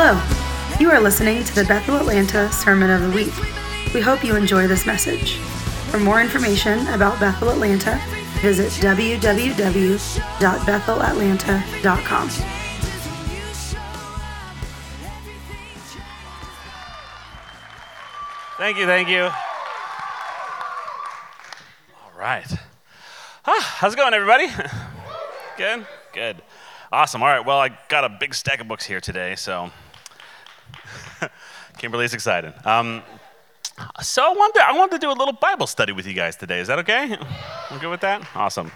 Hello. You are listening to the Bethel Atlanta Sermon of the Week. We hope you enjoy this message. For more information about Bethel Atlanta, visit www.bethelatlanta.com. Thank you, thank you. All right. Ah, how's it going, everybody? Good? Good. Awesome. All right, well, I got a big stack of books here today, so Kimberly's excited. Um, so I wanted, to, I wanted to do a little Bible study with you guys today. Is that okay? I'm good with that? Awesome.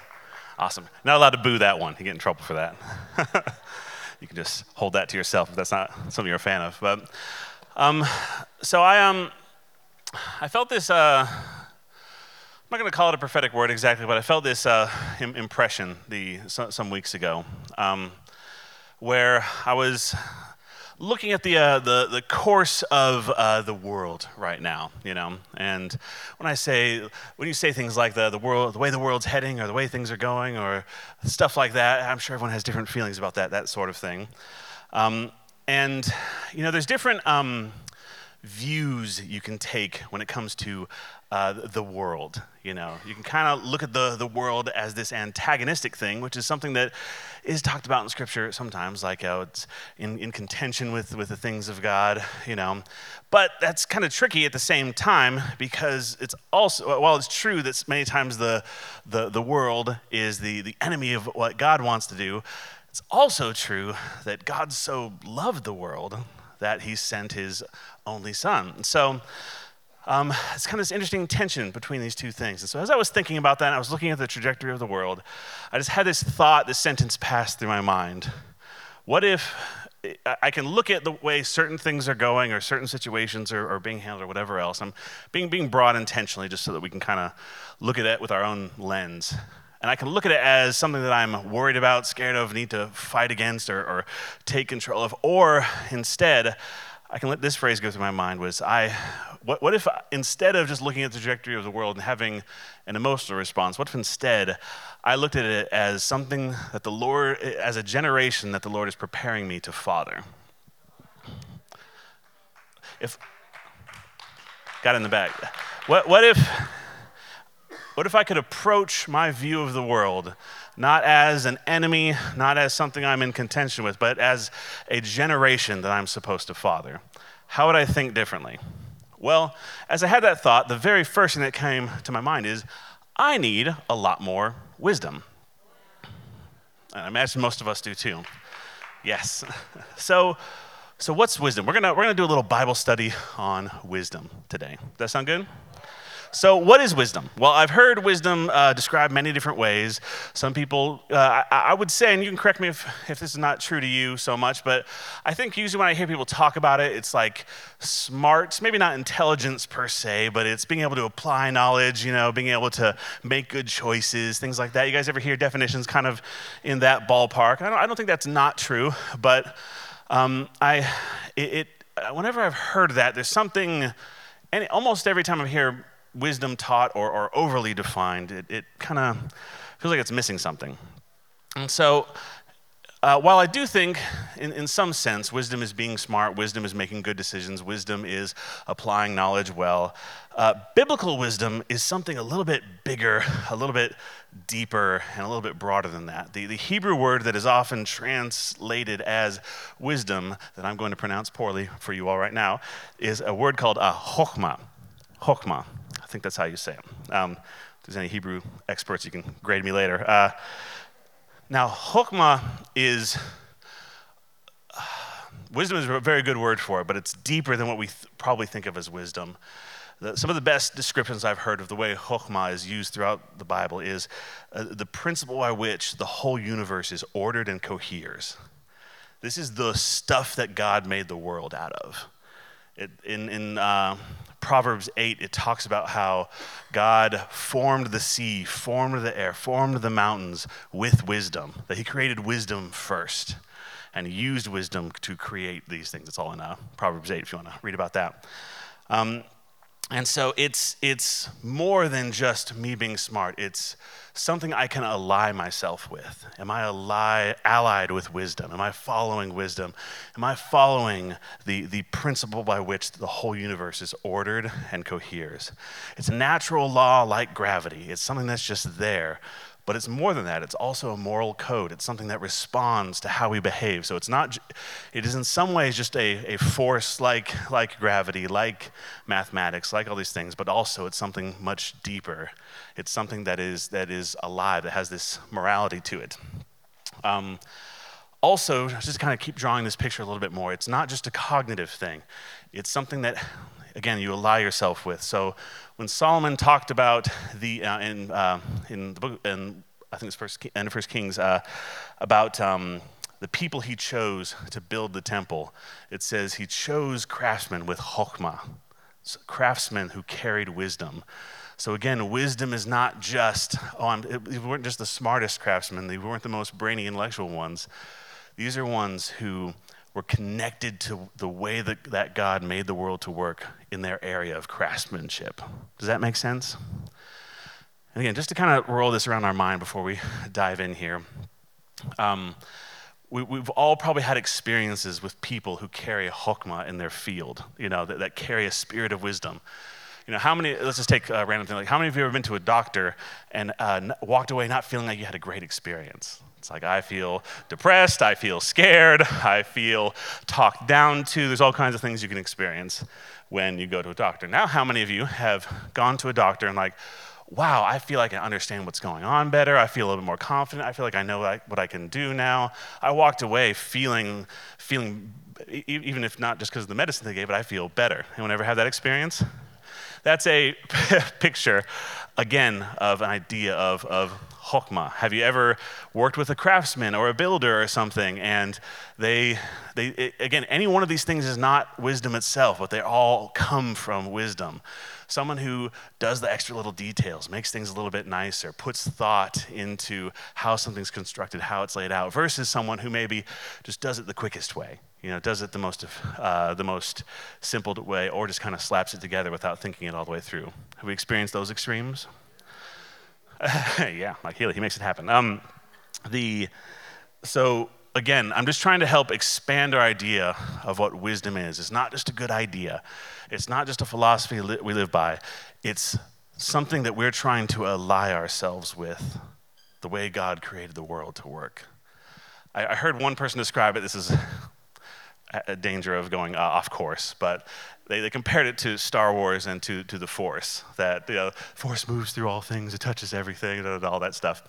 Awesome. Not allowed to boo that one. You get in trouble for that. you can just hold that to yourself if that's not something you're a fan of. But um, so I um, I felt this. Uh, I'm not going to call it a prophetic word exactly, but I felt this uh, impression the, some weeks ago, um, where I was looking at the, uh, the, the course of uh, the world right now, you know. And when I say, when you say things like the, the, world, the way the world's heading or the way things are going or stuff like that, I'm sure everyone has different feelings about that, that sort of thing. Um, and, you know, there's different um, views you can take when it comes to uh, the world. You know, you can kind of look at the, the world as this antagonistic thing, which is something that is talked about in Scripture sometimes, like how it's in, in contention with, with the things of God, you know. But that's kind of tricky at the same time because it's also, while it's true that many times the, the, the world is the, the enemy of what God wants to do, it's also true that God so loved the world that he sent his only son. So, um, it's kind of this interesting tension between these two things. And so, as I was thinking about that, I was looking at the trajectory of the world, I just had this thought, this sentence pass through my mind. What if I can look at the way certain things are going or certain situations are, are being handled or whatever else? I'm being, being broad intentionally just so that we can kind of look at it with our own lens. And I can look at it as something that I'm worried about, scared of, need to fight against or, or take control of. Or instead, I can let this phrase go through my mind was I, what, what if instead of just looking at the trajectory of the world and having an emotional response, what if instead I looked at it as something that the Lord, as a generation that the Lord is preparing me to father? If, got in the back. What, what if, what if I could approach my view of the world not as an enemy, not as something I'm in contention with, but as a generation that I'm supposed to father. How would I think differently? Well, as I had that thought, the very first thing that came to my mind is I need a lot more wisdom. I imagine most of us do too. Yes. So, so what's wisdom? We're gonna, we're gonna do a little Bible study on wisdom today. Does that sound good? So, what is wisdom? Well, I've heard wisdom uh, described many different ways. Some people, uh, I, I, would say, and you can correct me if, if this is not true to you so much, but I think usually when I hear people talk about it, it's like smart, maybe not intelligence per se, but it's being able to apply knowledge, you know, being able to make good choices, things like that. You guys ever hear definitions kind of in that ballpark? I don't, I don't think that's not true, but um, I, it, it, whenever I've heard that, there's something, and almost every time I hear wisdom taught or, or overly defined, it, it kind of feels like it's missing something. And so, uh, while I do think, in, in some sense, wisdom is being smart, wisdom is making good decisions, wisdom is applying knowledge well, uh, biblical wisdom is something a little bit bigger, a little bit deeper, and a little bit broader than that. The, the Hebrew word that is often translated as wisdom, that I'm going to pronounce poorly for you all right now, is a word called a chokhmah. Chokhmah think that's how you say it. Um, if there's any Hebrew experts, you can grade me later. Uh, now, chokmah is, uh, wisdom is a very good word for it, but it's deeper than what we th- probably think of as wisdom. The, some of the best descriptions I've heard of the way chokmah is used throughout the Bible is uh, the principle by which the whole universe is ordered and coheres. This is the stuff that God made the world out of. It, in in uh, Proverbs 8, it talks about how God formed the sea, formed the air, formed the mountains with wisdom, that He created wisdom first and used wisdom to create these things. It's all in uh, Proverbs 8 if you want to read about that. Um, And so it's, it's more than just me being smart. It's something I can ally myself with. Am I ally, allied with wisdom? Am I following wisdom? Am I following the, the principle by which the whole universe is ordered and coheres? It's a natural law like gravity, it's something that's just there. But it's more than that. It's also a moral code. It's something that responds to how we behave. So it's not, it is in some ways just a, a force like, like gravity, like mathematics, like all these things, but also it's something much deeper. It's something that is, that is alive, that has this morality to it. Um, also, just to kind of keep drawing this picture a little bit more, it's not just a cognitive thing. It's something that, again, you ally yourself with. So when Solomon talked about the uh, in uh, in the book, in, I think it's first end of First Kings, uh, about um, the people he chose to build the temple, it says he chose craftsmen with chokmah, so craftsmen who carried wisdom. So again, wisdom is not just, oh, it, weren't just the smartest craftsmen, they weren't the most brainy intellectual ones. These are ones who were connected to the way that, that God made the world to work in their area of craftsmanship. Does that make sense? And again, just to kind of roll this around our mind before we dive in here, um, we, have all probably had experiences with people who carry a chokmah in their field, you know, that, that carry a spirit of wisdom. You know, how many, let's just take a random thing, like how many of you have ever been to a doctor and uh, walked away not feeling like you had a great experience? It's like I feel depressed, I feel scared, I feel talked down to. There's all kinds of things you can experience when you go to a doctor. Now, how many of you have gone to a doctor and, like, wow, I feel like I understand what's going on better. I feel a little bit more confident. I feel like I know what I can do now. I walked away feeling, feeling even if not just because of the medicine they gave, but I feel better. Anyone ever have that experience? That's a picture, again, of an idea of, of chokmah. Have you ever worked with a craftsman or a builder or something? And they, they it, again, any one of these things is not wisdom itself, but they all come from wisdom. Someone who does the extra little details, makes things a little bit nicer, puts thought into how something's constructed, how it's laid out, versus someone who maybe just does it the quickest way. You know, does it the most, uh, the most simple way, or just kind of slaps it together without thinking it all the way through. Have we experienced those extremes? yeah, like Healy, he makes it happen. Um, the, so again, I'm just trying to help expand our idea of what wisdom is. It's not just a good idea, it's not just a philosophy we live by, it's something that we're trying to ally ourselves with the way God created the world to work. I, I heard one person describe it, this is a danger of going uh, off course, but they, they compared it to Star Wars and to, to the Force, that you know, Force moves through all things, it touches everything, all that stuff.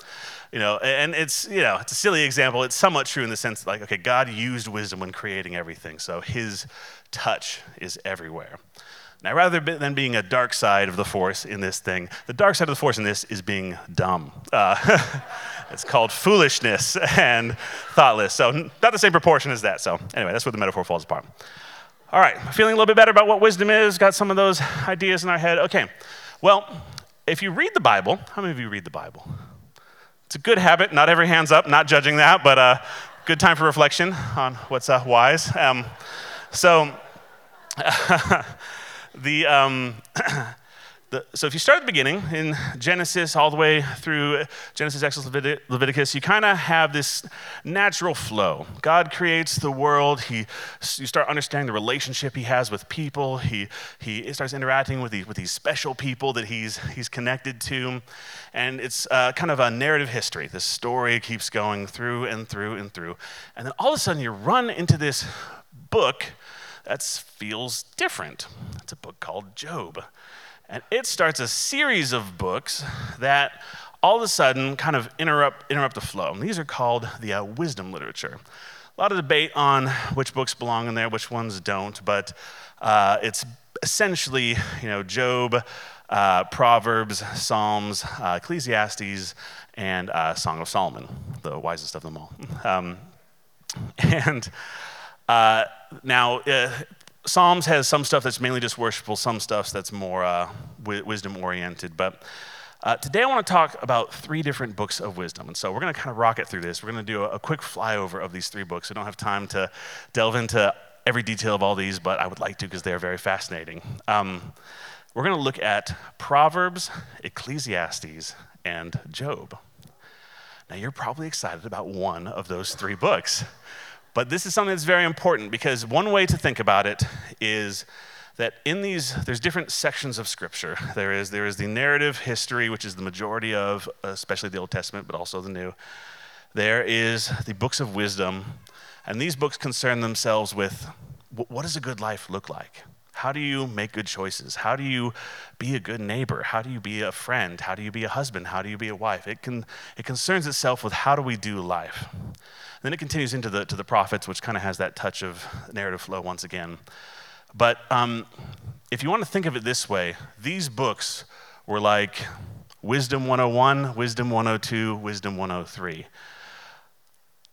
You know, and it's, you know, it's a silly example. It's somewhat true in the sense that, like, okay, God used wisdom when creating everything, so his touch is everywhere. Now, rather than being a dark side of the Force in this thing, the dark side of the Force in this is being dumb. Uh, it's called foolishness and thoughtless. So, not the same proportion as that. So, anyway, that's where the metaphor falls apart. All right, feeling a little bit better about what wisdom is, got some of those ideas in our head. Okay, well, if you read the Bible, how many of you read the Bible? It's a good habit, not every hand's up, not judging that, but uh, good time for reflection on what's uh, wise. Um, so, the. Um, The, so if you start at the beginning in Genesis all the way through Genesis, Exodus, Leviticus, you kind of have this natural flow. God creates the world. He, you start understanding the relationship he has with people. He, he starts interacting with these, with these special people that he's, he's connected to. And it's uh, kind of a narrative history. This story keeps going through and through and through. And then all of a sudden you run into this book that feels different. It's a book called Job. And it starts a series of books that all of a sudden kind of interrupt, interrupt the flow. And these are called the uh, wisdom literature. A lot of debate on which books belong in there, which ones don't, but uh, it's essentially, you know, Job, uh, Proverbs, Psalms, uh, Ecclesiastes, and uh, Song of Solomon, the wisest of them all. Um, and uh, now, Psalms has some stuff that's mainly just worshipful, some stuff that's more uh, wisdom oriented. But uh, today I want to talk about three different books of wisdom. And so we're going to kind of rocket through this. We're going to do a, a, quick flyover of these three books. I don't have time to delve into every detail of all these, but I would like to because they are very fascinating. Um, we're going to look at Proverbs, Ecclesiastes, and Job. Now, you're probably excited about one of those three books. But this is something that's very important because one way to think about it is that in these, there's different sections of Scripture. There is, there is the narrative history, which is the majority of, especially the Old Testament, but also the New. There is the books of wisdom, and these books concern themselves with what does a good life look like? How do you make good choices? How do you be a good neighbor? How do you be a friend? How do you be a husband? How do you be a wife? It, can, it concerns itself with how do we do life. Then it continues into the, to the prophets, which kind of has that touch of narrative flow once again. But um, if you want to think of it this way, these books were like Wisdom 101, Wisdom 102, Wisdom 103.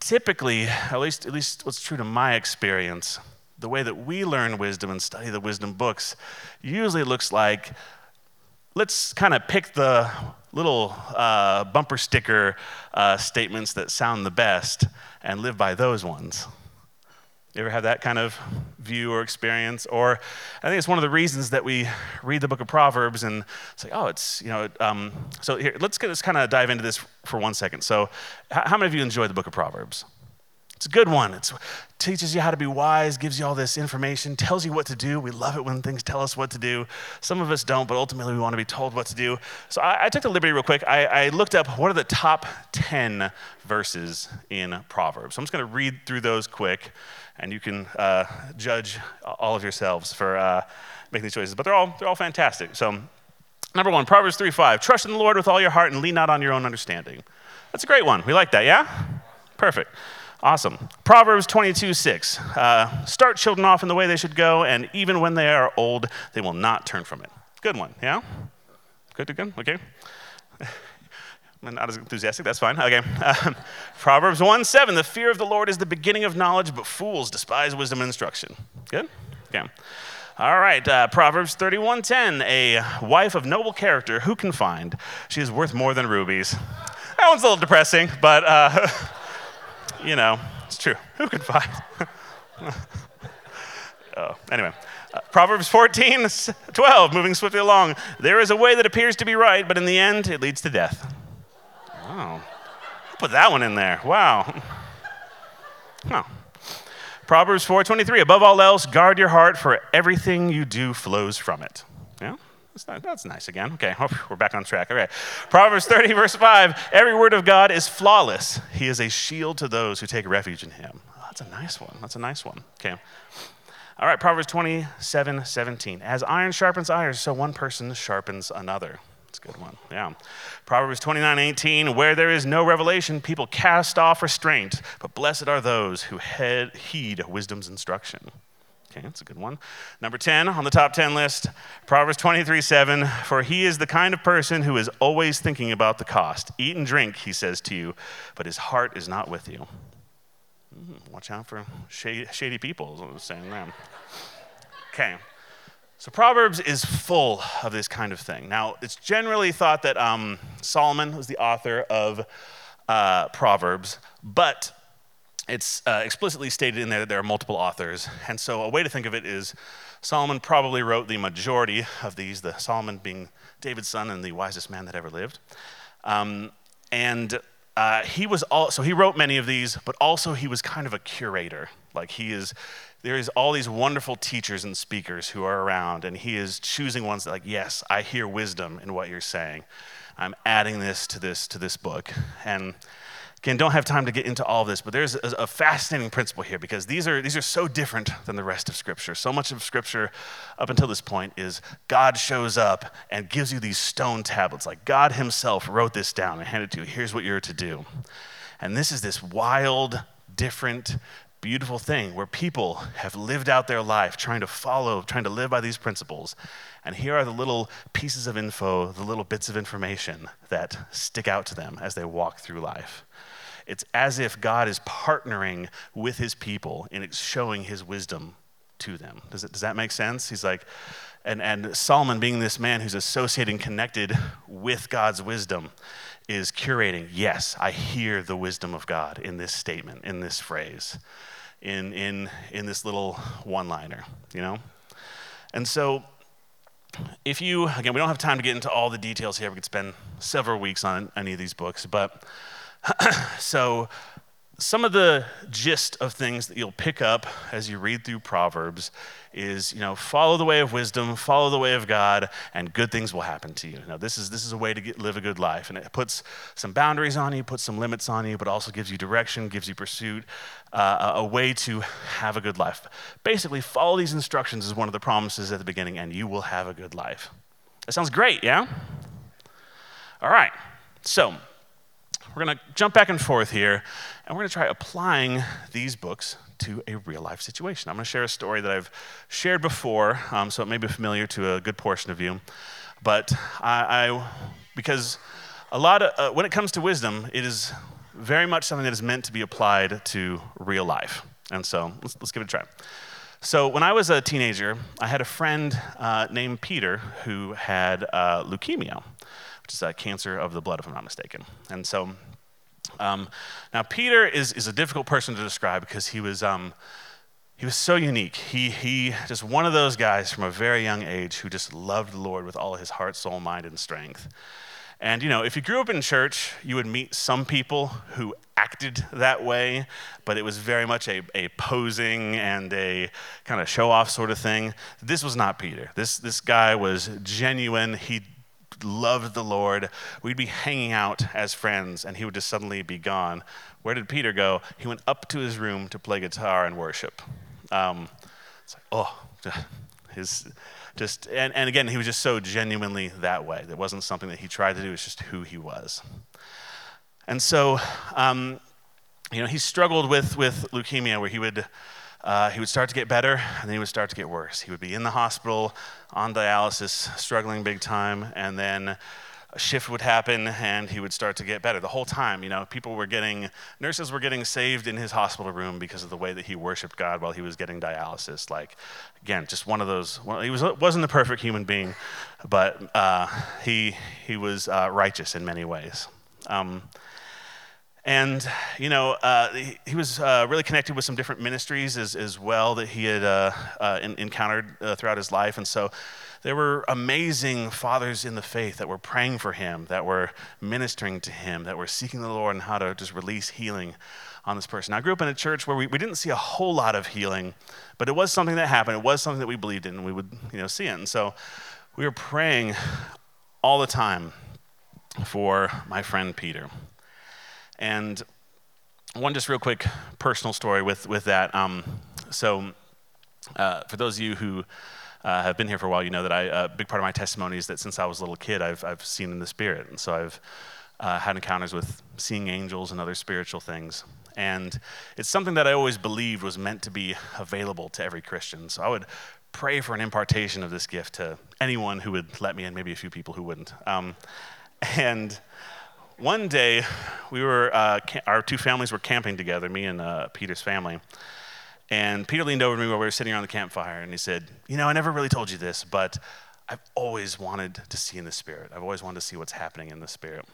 Typically, at least, at least what's true to my experience, the way that we learn wisdom and study the wisdom books usually looks like let's kind of pick the little uh, bumper sticker uh, statements that sound the best and live by those ones. You ever have that kind of view or experience? Or I think it's one of the reasons that we read the book of Proverbs and say, oh, it's, you know, um, so here, let's, get, let's kind of dive into this for one second. So, how many of you enjoy the book of Proverbs? It's a good one. It teaches you how to be wise, gives you all this information, tells you what to do. We love it when things tell us what to do. Some of us don't, but ultimately we want to be told what to do. So I, I took the liberty real quick. I, I, looked up what are the top 10 verses in Proverbs. So I'm just going to read through those quick, and you can uh, judge all of yourselves for uh, making these choices. But they're all, they're all fantastic. So, number one, Proverbs 3 5. Trust in the Lord with all your heart and lean not on your own understanding. That's a great one. We like that, yeah? Perfect. Awesome. Proverbs 22 6. Uh, start children off in the way they should go, and even when they are old, they will not turn from it. Good one, yeah? Good to good? Okay. I'm not as enthusiastic, that's fine. Okay. Uh, Proverbs 1 7. The fear of the Lord is the beginning of knowledge, but fools despise wisdom and instruction. Good? Okay. All right, uh, Proverbs 31:10, a wife of noble character, who can find? She is worth more than rubies. That one's a little depressing, but uh, you know, it's true. Who could find? oh, anyway. Uh, Proverbs 14, 12, moving swiftly along. There is a way that appears to be right, but in the end, it leads to death. Oh, put that one in there. Wow. Huh. Proverbs 4:23 Above all else guard your heart for everything you do flows from it. Not, that's nice again. Okay, oh, we're back on track. Okay. Proverbs 30, verse 5 Every word of God is flawless. He is a shield to those who take refuge in him. Oh, that's a nice one. That's a nice one. Okay. All right, Proverbs 27, 17. As iron sharpens iron, so one person sharpens another. That's a good one. Yeah. Proverbs 29, 18. Where there is no revelation, people cast off restraint, but blessed are those who heed wisdom's instruction. Okay, that's a good one. Number 10 on the top 10 list, Proverbs 23 7. For he is the kind of person who is always thinking about the cost. Eat and drink, he says to you, but his heart is not with you. Mm, watch out for shady, shady people, is what I'm saying there. Okay. So Proverbs is full of this kind of thing. Now, it's generally thought that um, Solomon was the author of uh, Proverbs, but it's uh, explicitly stated in there that there are multiple authors. And so a way to think of it is Solomon probably wrote the majority of these, the Solomon being David's son and the wisest man that ever lived. Um, and uh, he was all, so he wrote many of these, but also he was kind of a curator. Like he is, there is all these wonderful teachers and speakers who are around, and he is choosing ones that like, yes, I hear wisdom in what you're saying. I'm adding this to this to this book. And Again, don't have time to get into all of this, but there's a, fascinating principle here because these are, these are so different than the rest of Scripture. So much of Scripture up until this point is God shows up and gives you these stone tablets. Like God Himself wrote this down and handed to you. Here's what you're to do. And this is this wild, different, beautiful thing where people have lived out their life trying to follow, trying to live by these principles. And here are the little pieces of info, the little bits of information that stick out to them as they walk through life. It's as if God is partnering with his people and it's showing his wisdom to them. Does, it, does that make sense? He's like, and, and Solomon, being this man who's associated and connected with God's wisdom, is curating, yes, I hear the wisdom of God in this statement, in this phrase, in, in, in this little one liner, you know? And so if you, again, we don't have time to get into all the details here. We could spend several weeks on any of these books, but so some of the gist of things that you'll pick up as you read through Proverbs is, you know, follow the way of wisdom, follow the way of God, and good things will happen to you. Now, this is this is a way to get, live a good life, and it puts some boundaries on you, puts some limits on you, but also gives you direction, gives you pursuit, uh, a way to have a good life. Basically, follow these instructions is one of the promises at the beginning, and you will have a good life. That sounds great, yeah? All right, so we're going to jump back and forth here, and we're going to try applying these books to a real life situation. I'm going to share a story that I've shared before, um, so it may be familiar to a good portion of you. But I, I because a lot of, uh, when it comes to wisdom, it is very much something that is meant to be applied to real life. And so let's, let's give it a try. So, when I was a teenager, I had a friend uh, named Peter who had uh, leukemia which is a cancer of the blood, if I'm not mistaken. And so, um, now Peter is, is a difficult person to describe because he was, um, he was so unique. He, he just one of those guys from a very young age who just loved the Lord with all his heart, soul, mind, and strength. And you know, if you grew up in church, you would meet some people who acted that way, but it was very much a, a posing and a kind of show off sort of thing. This was not Peter. This, this guy was genuine. He loved the Lord. We'd be hanging out as friends, and he would just suddenly be gone. Where did Peter go? He went up to his room to play guitar and worship. Um, it's like, oh, his just, and, and again, he was just so genuinely that way. It wasn't something that he tried to do, it's just who he was. And so, um, you know, he struggled with, with leukemia where he would uh, he would start to get better, and then he would start to get worse. He would be in the hospital on dialysis, struggling big time, and then a shift would happen and he would start to get better. The whole time, you know, people were getting, nurses were getting saved in his hospital room because of the way that he worshiped God while he was getting dialysis. Like, again, just one of those, well, he was, wasn't a perfect human being, but uh, he, he was uh, righteous in many ways. Um, and, you know, uh, he, he, was uh, really connected with some different ministries as, as well that he had uh, uh in, encountered uh, throughout his life. And so there were amazing fathers in the faith that were praying for him, that were ministering to him, that were seeking the Lord and how to just release healing on this person. I grew up in a church where we, we didn't see a whole lot of healing, but it was something that happened. It was something that we believed in, and we would, you know, see it. And so we were praying all the time for my friend Peter. And one just real quick personal story with, with that. Um, so, uh, for those of you who uh, have been here for a while, you know that a big part of my testimony is that since I was a little kid, I've, I've seen in the Spirit. And so I've uh, had encounters with seeing angels and other spiritual things. And it's something that I always believed was meant to be available to every Christian. So I would pray for an impartation of this gift to anyone who would let me, and maybe a few people who wouldn't. Um, and one day, we were, uh, our two families were camping together, me and uh, Peter's family. And Peter leaned over to me while we were sitting around the campfire and he said, You know, I never really told you this, but I've always wanted to see in the Spirit. I've always wanted to see what's happening in the Spirit.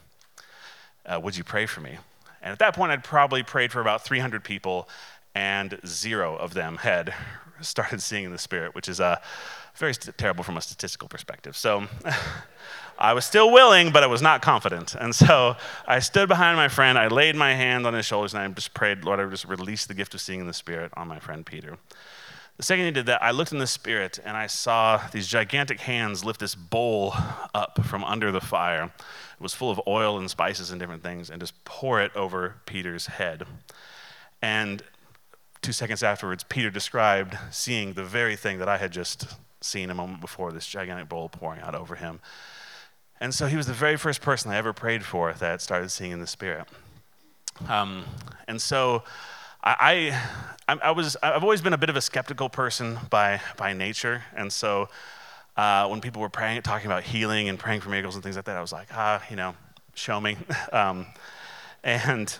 Uh, would you pray for me? And at that point, I'd probably prayed for about 300 people, and zero of them had started seeing in the Spirit, which is uh, very st- terrible from a statistical perspective. So I was still willing, but I was not confident. And so I stood behind my friend, I laid my hand on his shoulders, and I just prayed, Lord, I just release the gift of seeing in the Spirit on my friend Peter. The second he did that, I looked in the Spirit and I saw these gigantic hands lift this bowl up from under the fire. It was full of oil and spices and different things, and just pour it over Peter's head. And two seconds afterwards, Peter described seeing the very thing that I had just seen a moment before this gigantic bowl pouring out over him. And so he was the very first person I ever prayed for that started seeing in the Spirit. Um, and so I, I, I, was, I've always been a bit of a skeptical person by, by nature. And so uh, when people were praying, talking about healing and praying for miracles and things like that, I was like, ah, you know, show me. Um, and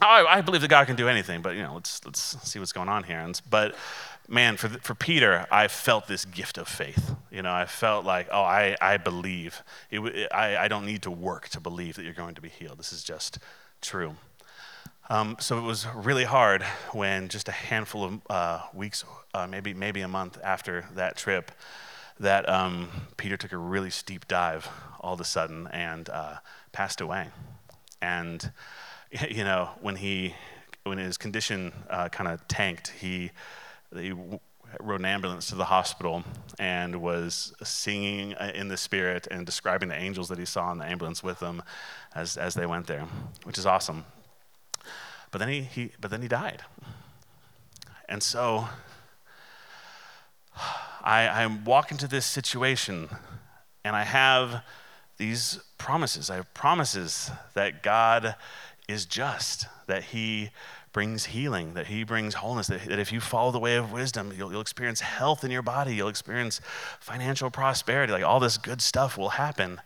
I, I, believe that God can do anything, but you know, let's let's see what's going on here. And, but man, for, for Peter, I felt this gift of faith. You know, I felt like, oh, I, I believe. It, I, I don't need to work to believe that you're going to be healed. This is just true. Um, so it was really hard when just a handful of uh, weeks, uh, maybe, maybe a month after that trip, that um, Peter took a really steep dive all of a sudden and uh, passed away. And, you know, when he, when his condition uh, kind of tanked, he, he rode an ambulance to the hospital and was singing uh, in the spirit and describing the angels that he saw in the ambulance with them as, as they went there, which is awesome. But then he, he, but then he died. And so I, I walk into this situation and I have these promises. I have promises that God is just, that He brings healing, that He brings wholeness, that, that if you follow the way of wisdom, you'll, you'll experience health in your body, you'll experience financial prosperity, like all this good stuff will happen.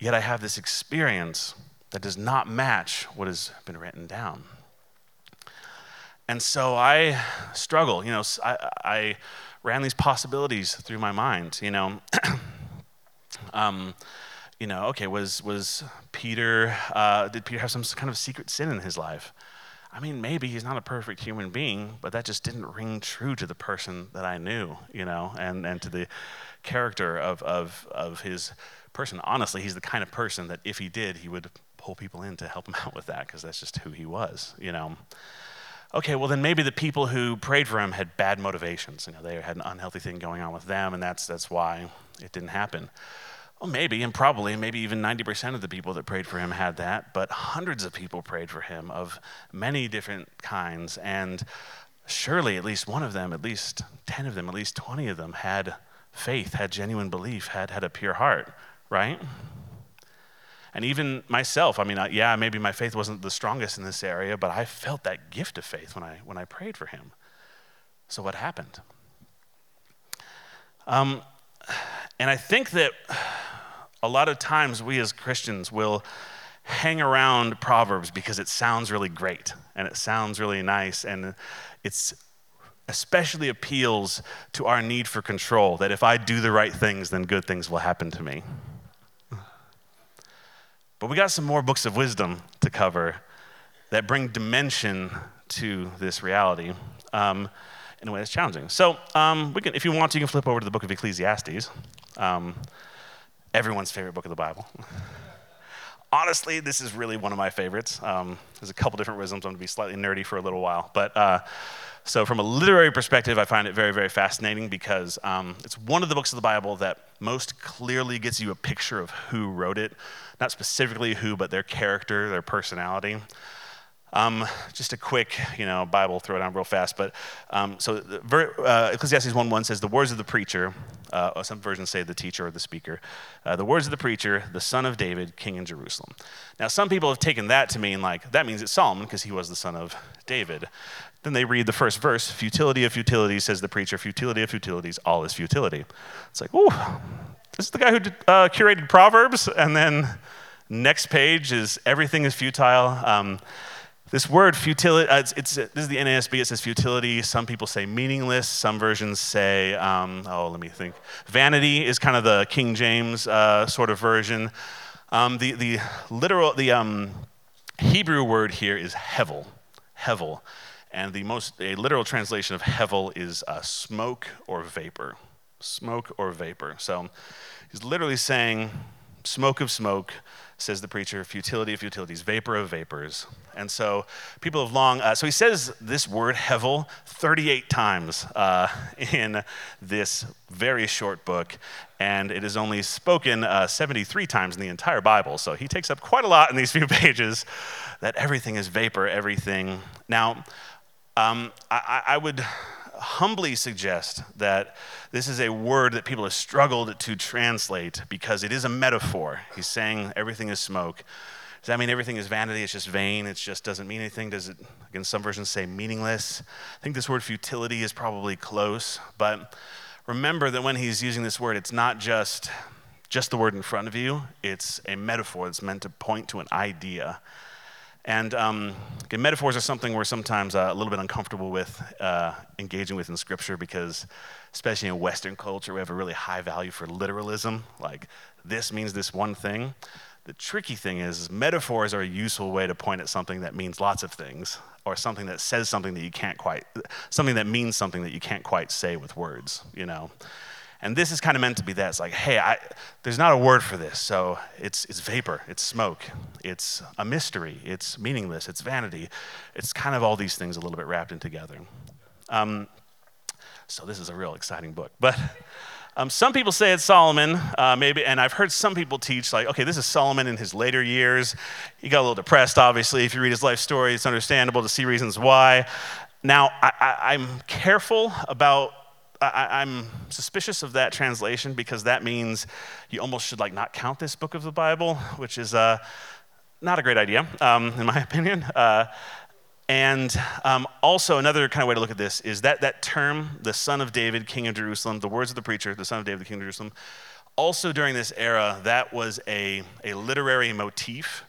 Yet I have this experience that does not match what has been written down. And so I struggle. You know, I, I ran these possibilities through my mind. You know, um, you know, okay, was was Peter? Uh, did Peter have some kind of secret sin in his life? I mean, maybe he's not a perfect human being, but that just didn't ring true to the person that I knew. You know, and and to the character of of of his person. Honestly, he's the kind of person that if he did, he would pull people in to help him out with that because that's just who he was. You know okay, well, then maybe the people who prayed for him had bad motivations. You know, they had an unhealthy thing going on with them, and that's, that's why it didn't happen. Well, maybe, and probably, maybe even 90% of the people that prayed for him had that, but hundreds of people prayed for him of many different kinds. And surely at least one of them, at least 10 of them, at least 20 of them had faith, had genuine belief, had, had a pure heart, right? And even myself, I mean, yeah, maybe my faith wasn't the strongest in this area, but I felt that gift of faith when I, when I prayed for him. So, what happened? Um, and I think that a lot of times we as Christians will hang around Proverbs because it sounds really great and it sounds really nice and it's especially appeals to our need for control that if I do the right things, then good things will happen to me. But we got some more books of wisdom to cover that bring dimension to this reality um, in a way that's challenging. So, um, we can, if you want to, you can flip over to the book of Ecclesiastes, um, everyone's favorite book of the Bible. Honestly, this is really one of my favorites. Um, there's a couple different wisdoms. I'm going to be slightly nerdy for a little while. But uh, so, from a literary perspective, I find it very, very fascinating because um, it's one of the books of the Bible that most clearly gets you a picture of who wrote it not specifically who, but their character, their personality. Um, just a quick, you know, Bible throw it on real fast. But um, so uh, Ecclesiastes 1:1 says, "The words of the preacher." Uh, some versions say the teacher or the speaker. Uh, the words of the preacher, the son of David, king in Jerusalem. Now, some people have taken that to mean like that means it's Solomon because he was the son of David. Then they read the first verse: "Futility of futilities," says the preacher. "Futility of futilities, all is futility." It's like, ooh, this is the guy who did, uh, curated Proverbs, and then next page is everything is futile. Um, this word futility, uh, it's, it's, this is the NASB, it says futility. Some people say meaningless. Some versions say, um, oh, let me think. Vanity is kind of the King James uh, sort of version. Um, the, the literal, the um, Hebrew word here is hevel, hevel. And the most, a literal translation of hevel is uh, smoke or vapor. Smoke or vapor. So He's literally saying, smoke of smoke, says the preacher, futility of futilities, vapor of vapors. And so people have long, uh, so he says this word, hevel, 38 times uh, in this very short book, and it is only spoken uh, 73 times in the entire Bible. So he takes up quite a lot in these few pages that everything is vapor, everything. Now, um, I, I would humbly suggest that this is a word that people have struggled to translate because it is a metaphor. He's saying everything is smoke. Does that mean everything is vanity? It's just vain. It just doesn't mean anything. Does it, again, some versions say meaningless. I think this word futility is probably close. But remember that when he's using this word, it's not just, just the word in front of you, it's a metaphor that's meant to point to an idea. And um, metaphors are something we're sometimes uh, a little bit uncomfortable with uh, engaging with in Scripture because, especially in Western culture, we have a really high value for literalism. Like, this means this one thing. The tricky thing is, metaphors are a useful way to point at something that means lots of things, or something that says something that you can't quite, something that means something that you can't quite say with words, you know. And this is kind of meant to be that. It's like, hey, I, there's not a word for this. So it's, it's vapor, it's smoke, it's a mystery, it's meaningless, it's vanity. It's kind of all these things a little bit wrapped in together. Um, so this is a real exciting book. But um, some people say it's Solomon, uh, maybe, and I've heard some people teach, like, okay, this is Solomon in his later years. He got a little depressed, obviously. If you read his life story, it's understandable to see reasons why. Now, I, am careful about I, am suspicious of that translation because that means you almost should like not count this book of the Bible, which is uh, not a great idea, um, in my opinion. Uh, and um, also another kind of way to look at this is that that term, the son of David, king of Jerusalem, the words of the preacher, the son of David, the king of Jerusalem. Also during this era, that was a, a literary motif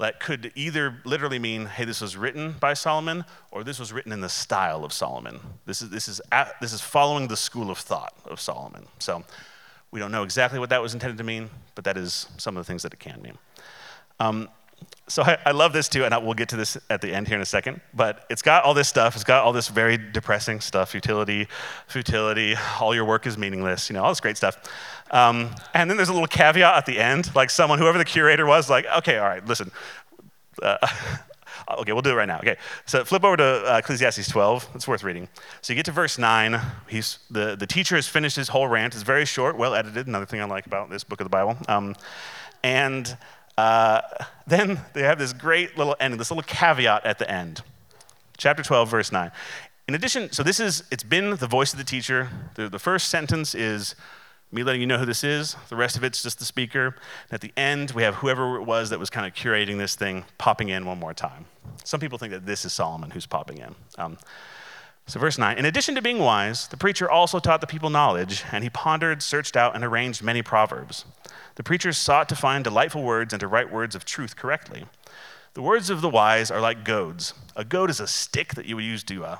that could either literally mean, hey, this was written by Solomon, or this was written in the style of Solomon. This is, this is, at, this is following the school of thought of Solomon. So we don't know exactly what that was intended to mean, but that is some of the things that it can mean. Um, so I, I, love this too, and I, we'll get to this at the end here in a second. But it's got all this stuff. It's got all this very depressing stuff: futility, futility. All your work is meaningless. You know, all this great stuff. Um, and then there's a little caveat at the end, like someone, whoever the curator was, like, okay, all right, listen. Uh, okay, we'll do it right now. Okay, so flip over to uh, Ecclesiastes 12. It's worth reading. So you get to verse 9. He's, the, the teacher has finished his whole rant. It's very short, well edited. Another thing I like about this book of the Bible. Um, and uh, then they have this great little ending, this little caveat at the end. Chapter 12, verse 9. In addition, so this is, it's been the voice of the teacher. The, the first sentence is, me letting you know who this is. The rest of it's just the speaker. And at the end, we have whoever it was that was kind of curating this thing popping in one more time. Some people think that this is Solomon who's popping in. Um, so, verse 9 In addition to being wise, the preacher also taught the people knowledge, and he pondered, searched out, and arranged many proverbs. The preacher sought to find delightful words and to write words of truth correctly. The words of the wise are like goads. A goad is a stick that you would use to uh,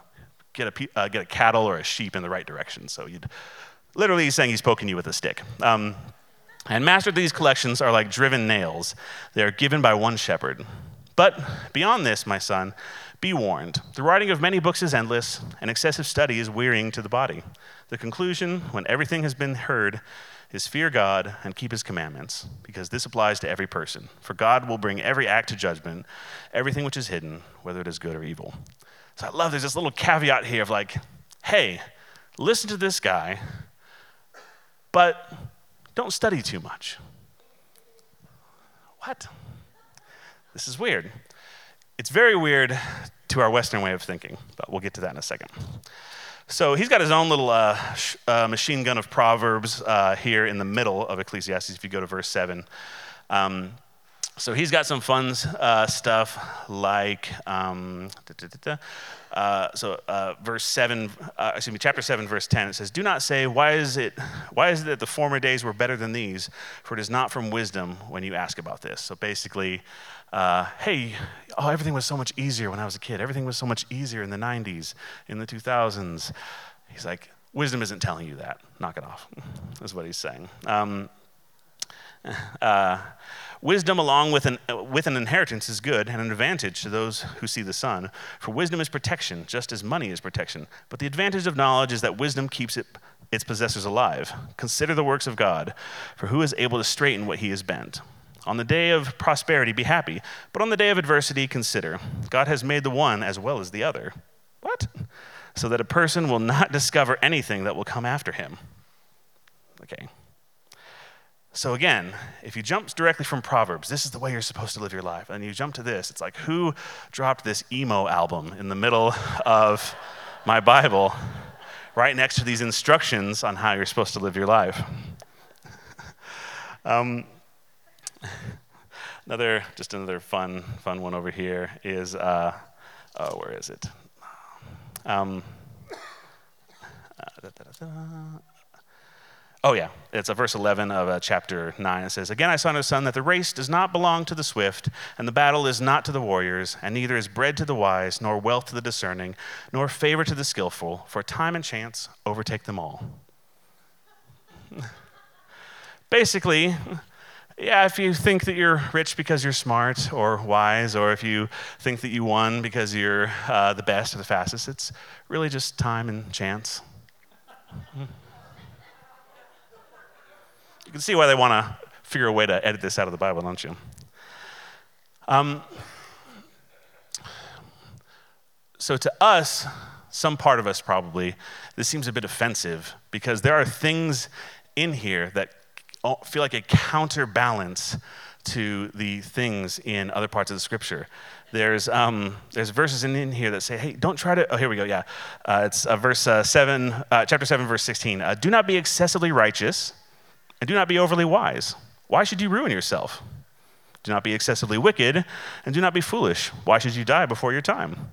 get, a, uh, get a cattle or a sheep in the right direction. So you'd Literally, he's saying he's poking you with a stick. Um, and master these collections are like driven nails. They are given by one shepherd. But beyond this, my son, be warned. The writing of many books is endless, and excessive study is wearying to the body. The conclusion, when everything has been heard, is fear God and keep his commandments, because this applies to every person. For God will bring every act to judgment, everything which is hidden, whether it is good or evil. So I love there's this little caveat here of like, hey, listen to this guy but don't study too much. What? This is weird. It's very weird to our Western way of thinking, but we'll get to that in a second. So he's got his own little uh, sh- uh, machine gun of Proverbs uh, here in the middle of Ecclesiastes, if you go to verse 7. Um, so he's got some fun uh, stuff like, um, uh, so uh, verse 7, uh, excuse me, chapter 7, verse 10, it says, Do not say, why is, it, why is it that the former days were better than these? For it is not from wisdom when you ask about this. So basically, uh, hey, oh, everything was so much easier when I was a kid. Everything was so much easier in the 90s, in the 2000s. He's like, wisdom isn't telling you that. Knock it off, is what he's saying. Um, uh, Wisdom, along with an, with an inheritance, is good and an advantage to those who see the sun. For wisdom is protection, just as money is protection. But the advantage of knowledge is that wisdom keeps it, its possessors alive. Consider the works of God, for who is able to straighten what he has bent? On the day of prosperity, be happy, but on the day of adversity, consider God has made the one as well as the other. What? So that a person will not discover anything that will come after him. Okay. So again, if you jump directly from Proverbs, this is the way you're supposed to live your life, and you jump to this, it's like, who dropped this emo album in the middle of my Bible, right next to these instructions on how you're supposed to live your life? um, another, just another fun, fun one over here is, uh, oh, where is it? Um, uh, Oh, yeah. It's a verse 11 of uh, chapter 9. It says, Again, I saw no son that the race does not belong to the swift, and the battle is not to the warriors, and neither is bread to the wise, nor wealth to the discerning, nor favor to the skillful, for time and chance overtake them all. Basically, yeah, if you think that you're rich because you're smart or wise, or if you think that you won because you're uh, the best or the fastest, it's really just time and chance. You can see why they want to figure a way to edit this out of the Bible, don't you? Um, so, to us, some part of us probably, this seems a bit offensive because there are things in here that feel like a counterbalance to the things in other parts of the scripture. There's, um, there's verses in, in, here that say, hey, don't try to, oh, here we go, yeah. Uh, it's uh, verse uh, 7, uh, chapter 7, verse 16. Uh, do not be excessively righteous, and do not be overly wise. Why should you ruin yourself? Do not be excessively wicked, and do not be foolish. Why should you die before your time?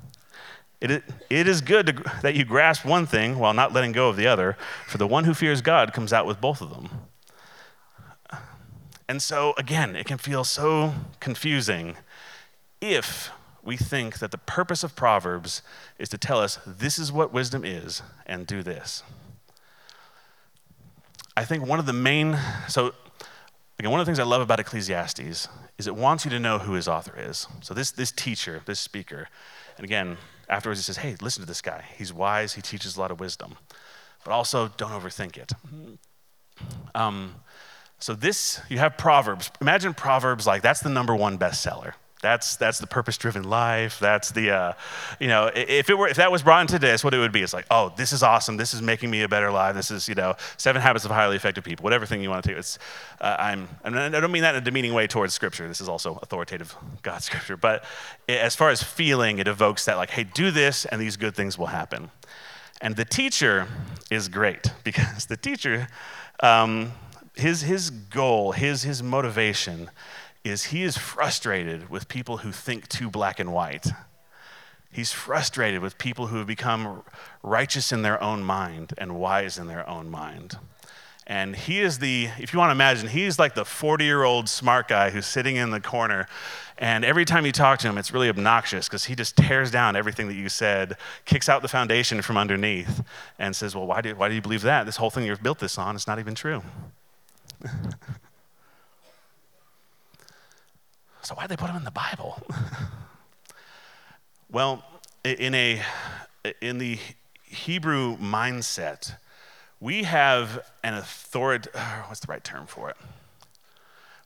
It, is good to, that you grasp one thing while not letting go of the other, for the one who fears God comes out with both of them. And so, again, it can feel so confusing if we think that the purpose of Proverbs is to tell us this is what wisdom is and do this. I think one of the main, so again, one of the things I love about Ecclesiastes is it wants you to know who his author is. So this, this teacher, this speaker, and again, afterwards he says, hey, listen to this guy. He's wise, he teaches a lot of wisdom. But also, don't overthink it. Um, so this, you have Proverbs. Imagine Proverbs like that's the number one bestseller. That's, that's the purpose-driven life. That's the, uh, you know, if, it were, if that was brought into this, what it would be, it's like, oh, this is awesome. This is making me a better life. This is, you know, seven habits of highly effective people. Whatever thing you want to take. It's, uh, I'm, I don't mean that in a demeaning way towards Scripture. This is also authoritative God Scripture. But as far as feeling, it evokes that, like, hey, do this, and these good things will happen. And the teacher is great because the teacher, um, his, his goal, his, his motivation is he is frustrated with people who think too black and white. He's frustrated with people who have become righteous in their own mind and wise in their own mind. And he is the, if you want to imagine, he's like the 40 year old smart guy who's sitting in the corner. And every time you talk to him, it's really obnoxious because he just tears down everything that you said, kicks out the foundation from underneath, and says, Well, why do, why do you believe that? This whole thing you've built this on is not even true. so why'd they put them in the Bible? well, in a in the Hebrew mindset, we have an authority. What's the right term for it?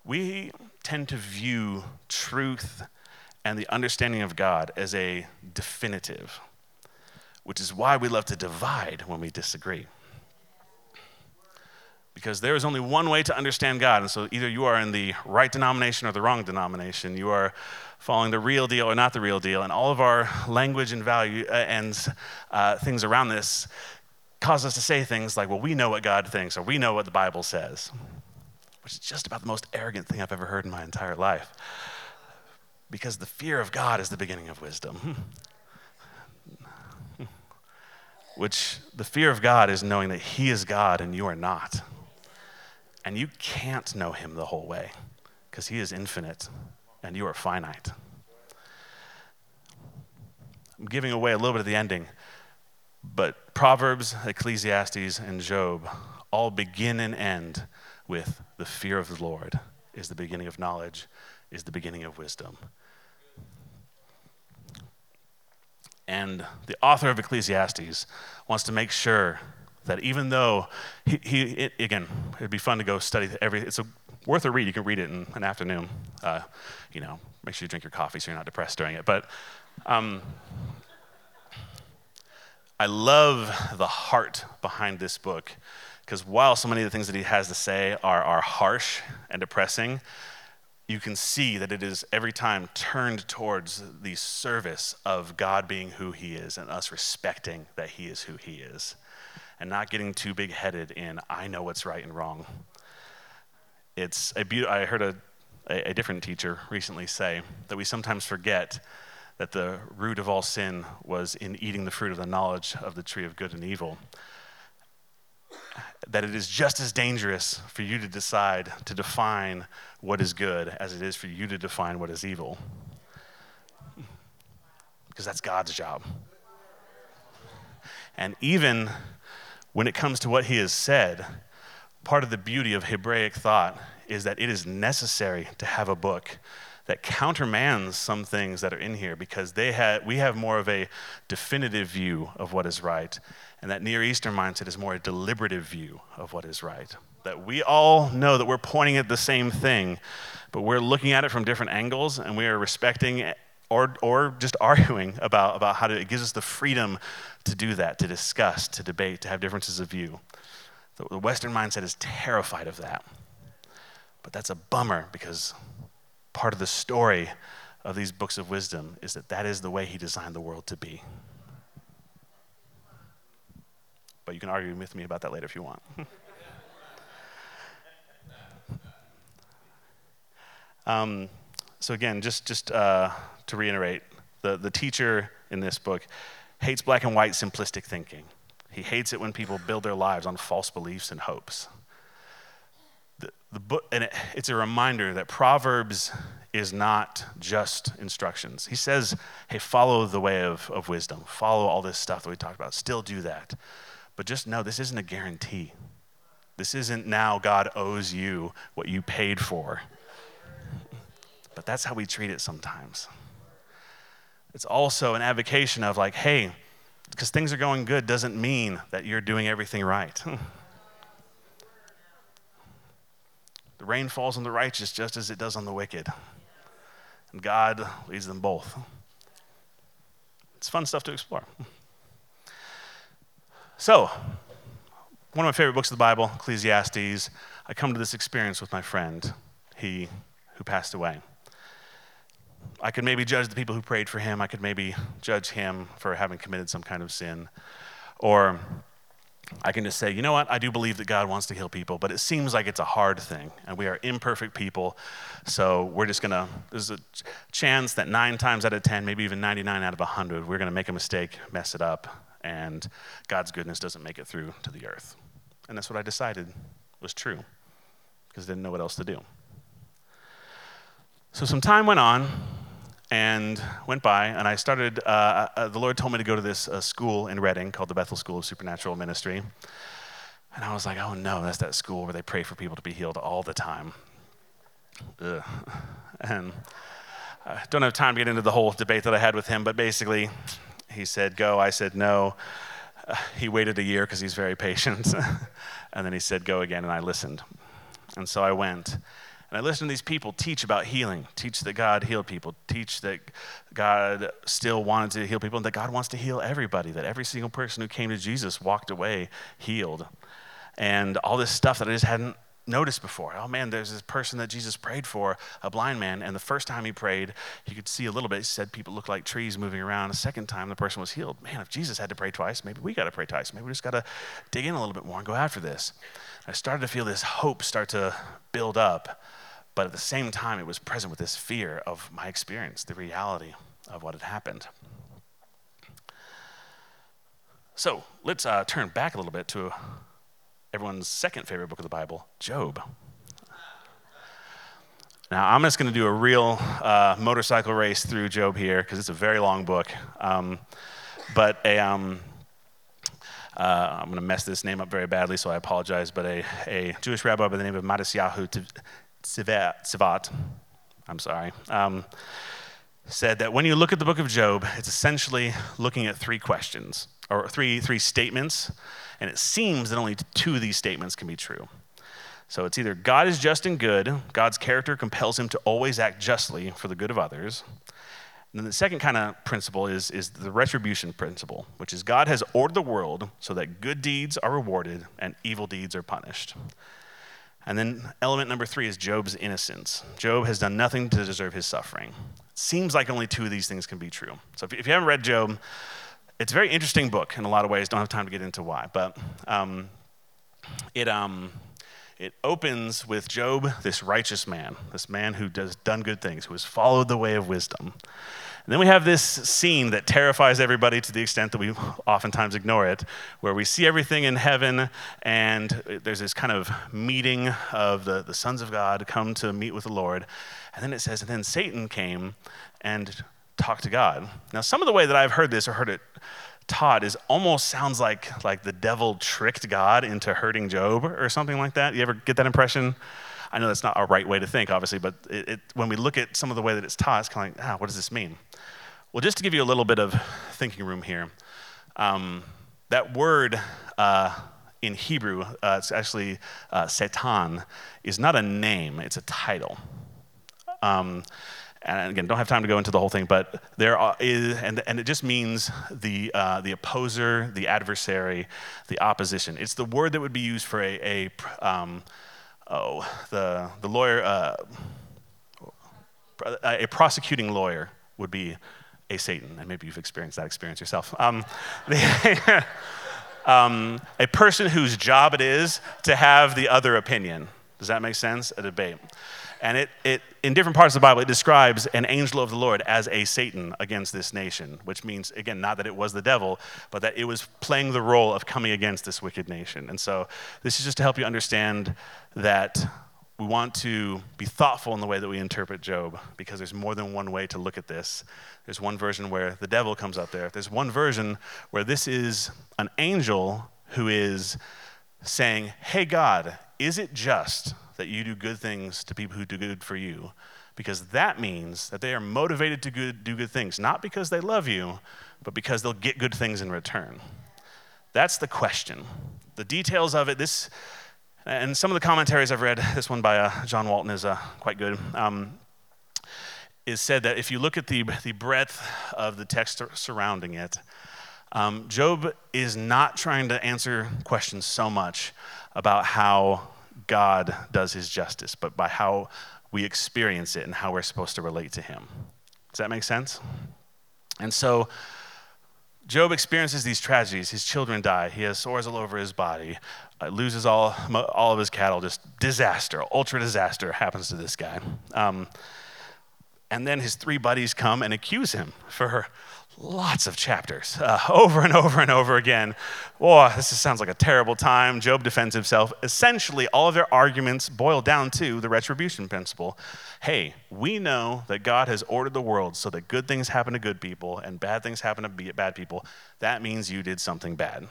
We tend to view truth and the understanding of God as a definitive, which is why we love to divide when we disagree because there is only one way to understand God. And so either you are in the right denomination or the wrong denomination. You are following the real deal or not the real deal. And all of our language and value uh, and uh, things around this cause us to say things like, well, we know what God thinks or we know what the Bible says, which is just about the most arrogant thing I've ever heard in my entire life. Because the fear of God is the beginning of wisdom. Which the fear of God is knowing that He is God and you are not. And you can't know him the whole way because he is infinite and you are finite. I'm giving away a little bit of the ending, but Proverbs, Ecclesiastes, and Job all begin and end with the fear of the Lord is the beginning of knowledge, is the beginning of wisdom. And the author of Ecclesiastes wants to make sure that even though he, he it, again, it'd be fun to go study every, it's a, worth a read. You can read it in an afternoon. Uh, you know, make sure you drink your coffee so you're not depressed during it. But um, I love the heart behind this book because while so many of the things that he has to say are, are harsh and depressing, you can see that it is every time turned towards the service of God being who he is and us respecting that he is who he is and not getting too big headed in, I know what's right and wrong. It's a be- I heard a, a, a different teacher recently say that we sometimes forget that the root of all sin was in eating the fruit of the knowledge of the tree of good and evil. That it is just as dangerous for you to decide to define what is good as it is for you to define what is evil. Because that's God's job. And even when it comes to what he has said, part of the beauty of Hebraic thought is that it is necessary to have a book that countermands some things that are in here because they had, we have more of a definitive view of what is right, and that Near Eastern mindset is more a deliberative view of what is right. that we all know that we're pointing at the same thing, but we're looking at it from different angles and we are respecting or, or just arguing about, about how to, it gives us the freedom to do that, to discuss, to debate, to have differences of view. The, the Western mindset is terrified of that. But that's a bummer because part of the story of these books of wisdom is that that is the way he designed the world to be. But you can argue with me about that later if you want. um, so, again, just, just uh, to reiterate, the, the teacher in this book hates black and white simplistic thinking. He hates it when people build their lives on false beliefs and hopes. The, the book, and it, it's a reminder that Proverbs is not just instructions. He says, hey, follow the way of, of wisdom, follow all this stuff that we talked about, still do that. But just know this isn't a guarantee. This isn't now God owes you what you paid for. But that's how we treat it sometimes. It's also an avocation of, like, hey, because things are going good doesn't mean that you're doing everything right. the rain falls on the righteous just as it does on the wicked. And God leads them both. It's fun stuff to explore. So, one of my favorite books of the Bible, Ecclesiastes, I come to this experience with my friend, he who passed away. I could maybe judge the people who prayed for him. I could maybe judge him for having committed some kind of sin. Or I can just say, you know what? I do believe that God wants to heal people, but it seems like it's a hard thing, and we are imperfect people. So we're just going to, there's a chance that nine times out of 10, maybe even 99 out of 100, we're going to make a mistake, mess it up, and God's goodness doesn't make it through to the earth. And that's what I decided was true because I didn't know what else to do. So some time went on and went by, and I started. Uh, uh, the Lord told me to go to this uh, school in Redding called the Bethel School of Supernatural Ministry. And I was like, oh no, that's that school where they pray for people to be healed all the time. Ugh. And I don't have time to get into the whole debate that I had with him, but basically, he said, go. I said, no. Uh, he waited a year because he's very patient. and then he said, go again, and I listened. And so I went. And I listened to these people teach about healing, teach that God healed people, teach that God still wanted to heal people, and that God wants to heal everybody, that every single person who came to Jesus walked away healed. And all this stuff that I just hadn't noticed before. Oh man, there's this person that Jesus prayed for, a blind man, and the first time he prayed, he could see a little bit. He said people look like trees moving around. The second time, the person was healed. Man, if Jesus had to pray twice, maybe we got to pray twice. Maybe we just got to dig in a little bit more and go after this. I started to feel this hope start to build up but at the same time, it was present with this fear of my experience, the reality of what had happened. So let's uh, turn back a little bit to everyone's second favorite book of the Bible, Job. Now, I'm just going to do a real uh, motorcycle race through Job here because it's a very long book. Um, but a, um, uh, I'm going to mess this name up very badly, so I apologize. But a, a Jewish rabbi by the name of Matisyahu Tzvat, I'm sorry, um, said that when you look at the book of Job, it's essentially looking at three questions or three, three statements, and it seems that only two of these statements can be true. So it's either God is just and good, God's character compels him to always act justly for the good of others. And then the second kind of principle is, is the retribution principle, which is God has ordered the world so that good deeds are rewarded and evil deeds are punished. And then element number three is Job's innocence. Job has done nothing to deserve his suffering. Seems like only two of these things can be true. So if you haven't read Job, it's a very interesting book in a lot of ways. Don't have time to get into why, but um, it um, it opens with Job, this righteous man, this man who does done good things, who has followed the way of wisdom. And then we have this scene that terrifies everybody to the extent that we oftentimes ignore it, where we see everything in heaven, and there's this kind of meeting of the, the sons of God come to meet with the Lord. And then it says, and then Satan came and talked to God. Now, some of the way that I've heard this or heard it taught is almost sounds like like the devil tricked God into hurting Job or something like that. You ever get that impression? I know that's not a right way to think, obviously, but it, it, when we look at some of the way that it's taught, it's kind of like, ah, what does this mean? Well, just to give you a little bit of thinking room here, um, that word uh, in Hebrew, uh, it's actually uh, Satan, is not a name, it's a title. Um, and again, don't have time to go into the whole thing, but there is, and, and it just means the, uh, the opposer, the adversary, the opposition. It's the word that would be used for a, a um, oh, the, the lawyer, uh, a prosecuting lawyer would be a Satan, and maybe you've experienced that experience yourself. Um, um, a person whose job it is to have the other opinion. Does that make sense? A debate. And it, it, in different parts of the Bible, it describes an angel of the Lord as a Satan against this nation, which means, again, not that it was the devil, but that it was playing the role of coming against this wicked nation. And so this is just to help you understand that we want to be thoughtful in the way that we interpret Job because there's more than one way to look at this. There's one version where the devil comes up there, there's one version where this is an angel who is saying, Hey, God, is it just that you do good things to people who do good for you, because that means that they are motivated to good, do good things, not because they love you, but because they'll get good things in return. That's the question. The details of it, this, and some of the commentaries I've read, this one by uh, John Walton is uh, quite good, um, is said that if you look at the, the breadth of the text surrounding it, um, Job is not trying to answer questions so much about how God does his justice, but by how we experience it and how we're supposed to relate to him. Does that make sense? And so, Job experiences these tragedies. His children die. He has sores all over his body. Uh, loses all, all of his cattle. Just disaster, ultra disaster happens to this guy. Um, and then his three buddies come and accuse him for lots of chapters uh, over and over and over again. Oh, this sounds like a terrible time. Job defends himself. Essentially, all of their arguments boil down to the retribution principle. Hey, we know that God has ordered the world so that good things happen to good people and bad things happen to bad people. That means you did something bad.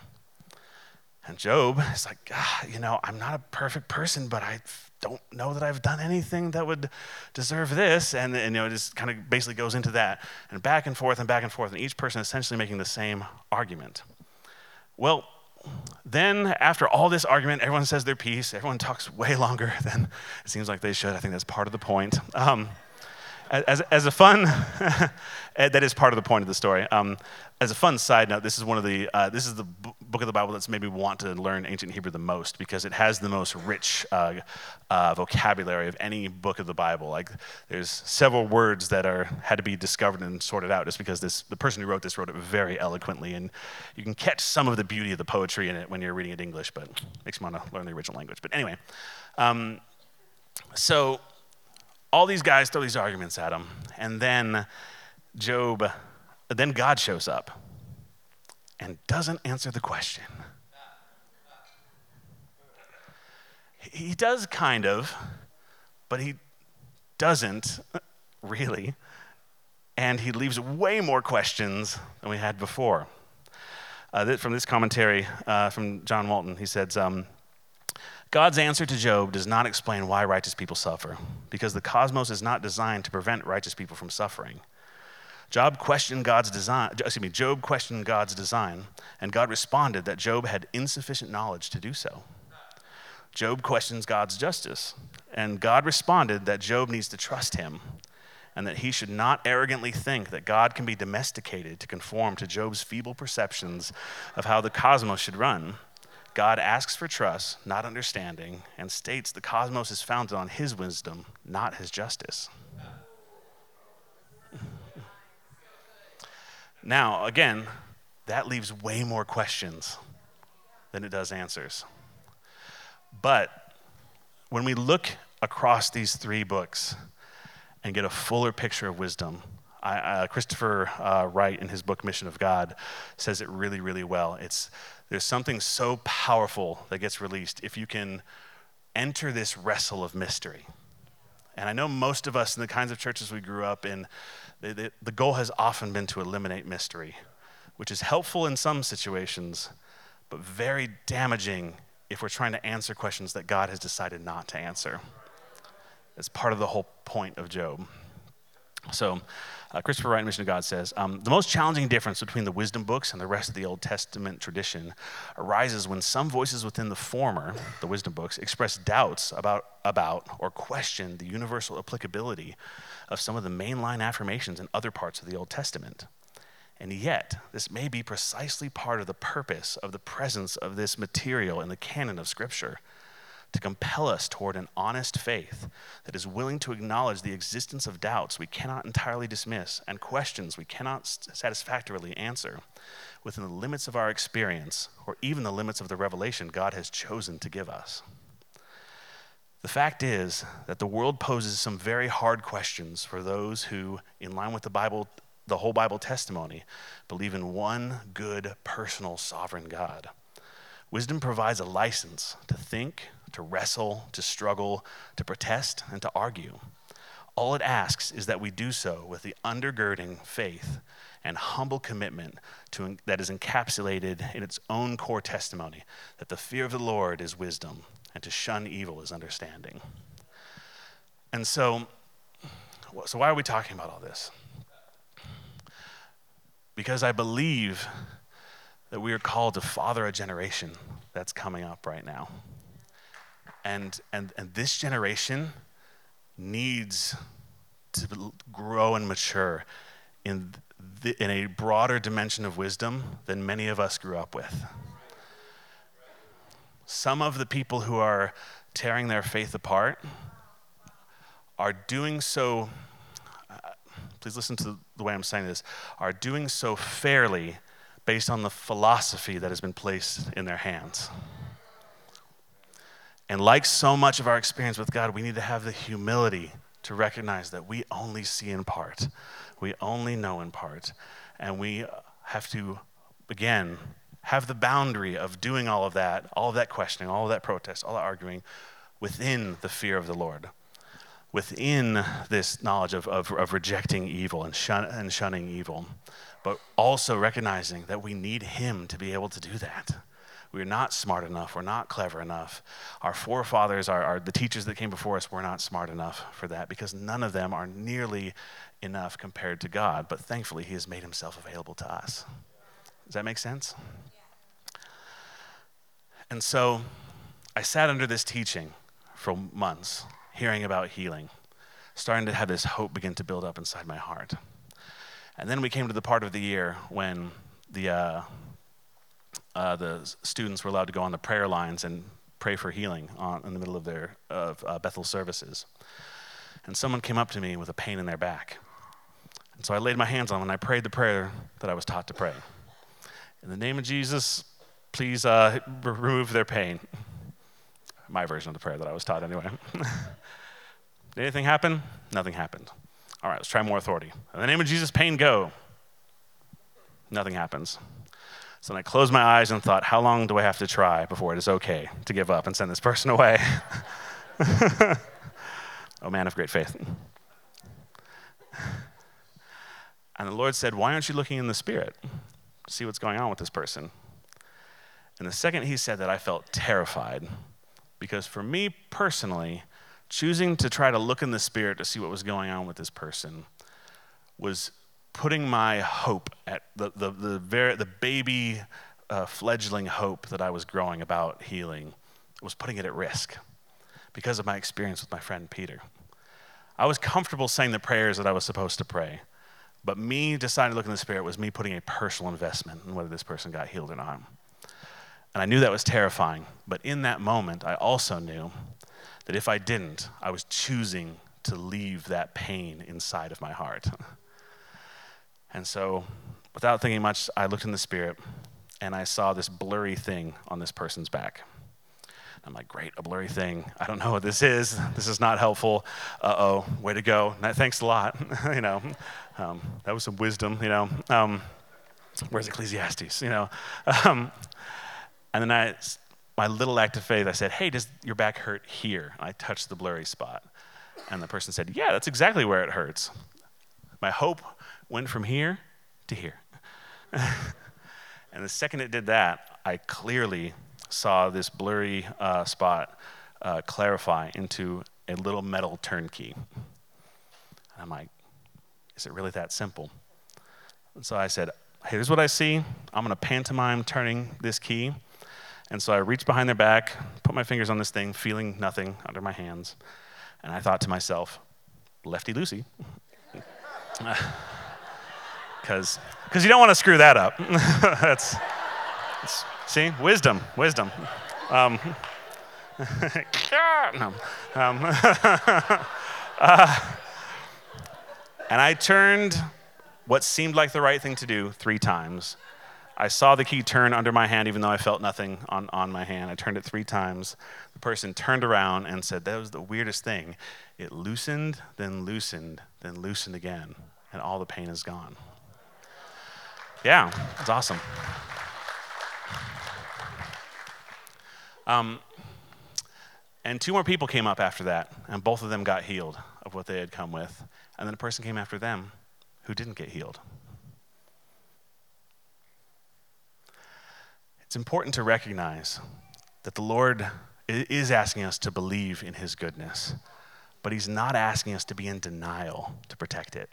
And Job is like, ah, you know, I'm not a perfect person, but I don't know that I've done anything that would deserve this. And, and you know, it just kind of basically goes into that and back and forth and back and forth, and each person essentially making the same argument. Well, then after all this argument, everyone says their piece. Everyone talks way longer than it seems like they should. I think that's part of the point. Um, as, as a fun, that is part of the point of the story. Um, as a fun side note, this is one of the, uh, this is the book of the Bible that's made me want to learn ancient Hebrew the most because it has the most rich uh, uh, vocabulary of any book of the Bible. Like, there's several words that are had to be discovered and sorted out just because this, the person who wrote this wrote it very eloquently, and you can catch some of the beauty of the poetry in it when you're reading it in English, but it makes me want to learn the original language. But anyway, um, so all these guys throw these arguments at him, and then Job, then God shows up and doesn't answer the question. He does kind of, but he doesn't really. And he leaves way more questions than we had before. Uh, from this commentary uh, from John Walton, he says, um, God's answer to Job does not explain why righteous people suffer, because the cosmos is not designed to prevent righteous people from suffering. Job questioned God's design, excuse me, Job questioned God's design, and God responded that Job had insufficient knowledge to do so. Job questions God's justice, and God responded that Job needs to trust him and that he should not arrogantly think that God can be domesticated to conform to Job's feeble perceptions of how the cosmos should run. God asks for trust, not understanding, and states the cosmos is founded on his wisdom, not his justice. Now, again, that leaves way more questions than it does answers. But when we look across these three books and get a fuller picture of wisdom, I, uh, Christopher uh, Wright, in his book Mission of God, says it really, really well. It's there's something so powerful that gets released if you can enter this wrestle of mystery. And I know most of us in the kinds of churches we grew up in, the, the, the goal has often been to eliminate mystery, which is helpful in some situations, but very damaging if we're trying to answer questions that God has decided not to answer. It's part of the whole point of Job. So, uh, Christopher Wright, Mission of God says um, the most challenging difference between the wisdom books and the rest of the Old Testament tradition arises when some voices within the former, the wisdom books, express doubts about, about or question the universal applicability of some of the mainline affirmations in other parts of the Old Testament. And yet, this may be precisely part of the purpose of the presence of this material in the canon of Scripture to compel us toward an honest faith that is willing to acknowledge the existence of doubts we cannot entirely dismiss and questions we cannot satisfactorily answer within the limits of our experience or even the limits of the revelation God has chosen to give us. The fact is that the world poses some very hard questions for those who, in line with the Bible, the whole Bible testimony, believe in one good, personal, sovereign God. Wisdom provides a license to think, to wrestle, to struggle, to protest, and to argue. All it asks is that we do so with the undergirding faith and humble commitment to, that is encapsulated in its own core testimony that the fear of the Lord is wisdom and to shun evil is understanding. And so, so why are we talking about all this? Because I believe that we are called to father a generation that's coming up right now. And, and, and this generation needs to grow and mature in, the, in a broader dimension of wisdom than many of us grew up with. Some of the people who are tearing their faith apart are doing so, uh, please listen to the way I'm saying this, are doing so fairly based on the philosophy that has been placed in their hands. And like so much of our experience with God, we need to have the humility to recognize that we only see in part, we only know in part, and we have to, again, have the boundary of doing all of that, all of that questioning, all of that protest, all that arguing within the fear of the Lord, within this knowledge of, of, of rejecting evil and, shun, and shunning evil, but also recognizing that we need Him to be able to do that. We're not smart enough. We're not clever enough. Our forefathers, our, our, the teachers that came before us, were not smart enough for that because none of them are nearly enough compared to God. But thankfully, He has made Himself available to us. Does that make sense? And so I sat under this teaching for months, hearing about healing, starting to have this hope begin to build up inside my heart. And then we came to the part of the year when the, uh, uh, the students were allowed to go on the prayer lines and pray for healing on, in the middle of their of, uh, Bethel services. And someone came up to me with a pain in their back. And so I laid my hands on them and I prayed the prayer that I was taught to pray. In the name of Jesus, please uh, remove their pain. My version of the prayer that I was taught anyway. Did anything happen? Nothing happened. All right, let's try more authority. In the name of Jesus, pain go. Nothing happens. So then I closed my eyes and thought, how long do I have to try before it is okay to give up and send this person away? oh, man of great faith. And the Lord said, Why aren't you looking in the Spirit to see what's going on with this person? And the second he said that, I felt terrified because for me personally, choosing to try to look in the Spirit to see what was going on with this person was putting my hope at the, the, the, very, the baby uh, fledgling hope that I was growing about healing, was putting it at risk because of my experience with my friend Peter. I was comfortable saying the prayers that I was supposed to pray, but me deciding to look in the Spirit was me putting a personal investment in whether this person got healed or not. And I knew that was terrifying, but in that moment, I also knew that if I didn't, I was choosing to leave that pain inside of my heart. And so, without thinking much, I looked in the spirit and I saw this blurry thing on this person's back. I'm like, great, a blurry thing. I don't know what this is. This is not helpful. Uh oh, way to go. Thanks a lot. you know, um, that was some wisdom. You know, um, where's Ecclesiastes? You know, um, and then I, my little act of faith, I said, hey, does your back hurt here? And I touched the blurry spot, and the person said, yeah, that's exactly where it hurts. My hope went from here to here. and the second it did that, I clearly saw this blurry uh, spot uh, clarify into a little metal turnkey. And I'm like, Is it really that simple? And so I said, Hey, Here's what I see. I'm going to pantomime turning this key. And so I reached behind their back, put my fingers on this thing, feeling nothing under my hands. And I thought to myself, Lefty Lucy. Because you don't want to screw that up. that's, that's, see, wisdom, wisdom. Um. Um, uh, and I turned what seemed like the right thing to do three times. I saw the key turn under my hand, even though I felt nothing on, on my hand. I turned it three times. The person turned around and said, That was the weirdest thing. It loosened, then loosened, then loosened again, and all the pain is gone. Yeah, it's awesome. Um, and two more people came up after that, and both of them got healed of what they had come with. And then a person came after them who didn't get healed. It's important to recognize that the Lord is asking us to believe in His goodness, but He's not asking us to be in denial to protect it.